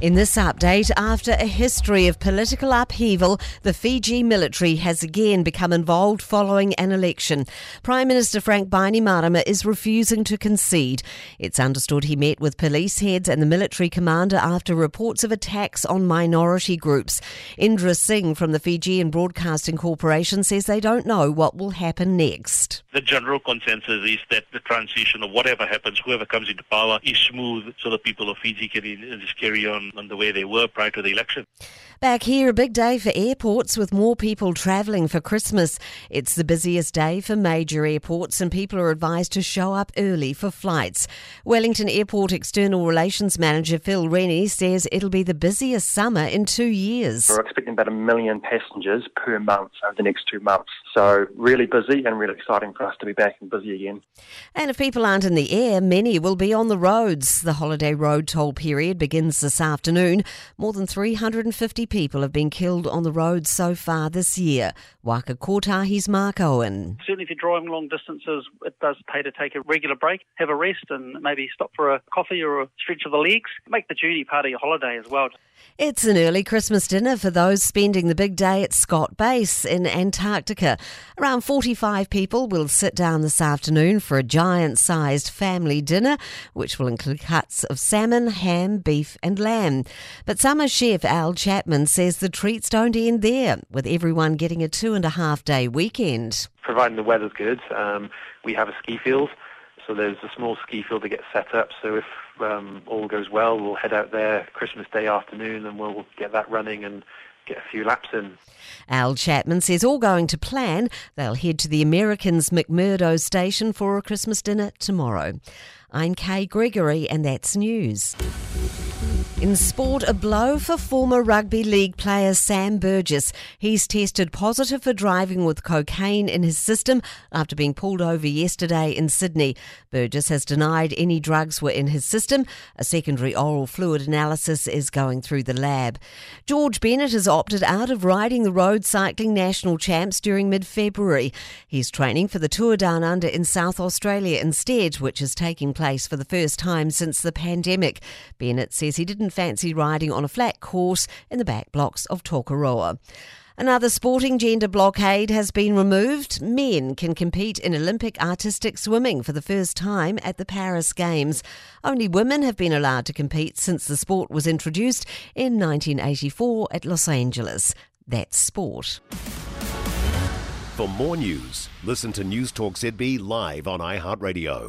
In this update, after a history of political upheaval, the Fiji military has again become involved following an election. Prime Minister Frank Bainimarama is refusing to concede. It's understood he met with police heads and the military commander after reports of attacks on minority groups. Indra Singh from the Fijian Broadcasting Corporation says they don't know what will happen next. The general consensus is that the transition of whatever happens, whoever comes into power, is smooth so the people of Fiji can uh, just carry on on the way they were prior to the election. Back here, a big day for airports with more people travelling for Christmas. It's the busiest day for major airports, and people are advised to show up early for flights. Wellington Airport External Relations Manager Phil Rennie says it'll be the busiest summer in two years. We're expecting about a million passengers per month over the next two months. So, really busy and really exciting for us to be back and busy again. And if people aren't in the air, many will be on the roads. The holiday road toll period begins this afternoon. More than 350 people have been killed on the roads so far this year. Waka Kotahi's Mark Owen. Certainly, if you're driving long distances, it does pay to take a regular break, have a rest, and maybe stop for a coffee or a stretch of the legs. Make the journey part of your holiday as well. It's an early Christmas dinner for those spending the big day at Scott Base in Antarctica. Around 45 people will sit down this afternoon for a giant sized family dinner, which will include cuts of salmon, ham, beef, and lamb. But summer chef Al Chapman says the treats don't end there, with everyone getting a two and a half day weekend. Providing the weather's good, um, we have a ski field. So there's a small ski field that gets set up. So if um, all goes well, we'll head out there Christmas Day afternoon and we'll get that running and get a few laps in. Al Chapman says all going to plan. They'll head to the Americans McMurdo station for a Christmas dinner tomorrow. I'm Kay Gregory and that's news. In sport, a blow for former rugby league player Sam Burgess. He's tested positive for driving with cocaine in his system after being pulled over yesterday in Sydney. Burgess has denied any drugs were in his system. A secondary oral fluid analysis is going through the lab. George Bennett has opted out of riding the road cycling national champs during mid February. He's training for the Tour Down Under in South Australia instead, which is taking place for the first time since the pandemic. Bennett says he didn't fancy riding on a flat course in the back blocks of Tokoroa. Another sporting gender blockade has been removed. Men can compete in Olympic artistic swimming for the first time at the Paris Games. Only women have been allowed to compete since the sport was introduced in 1984 at Los Angeles. That's sport. For more news, listen to Newstalk ZB live on iHeartRadio.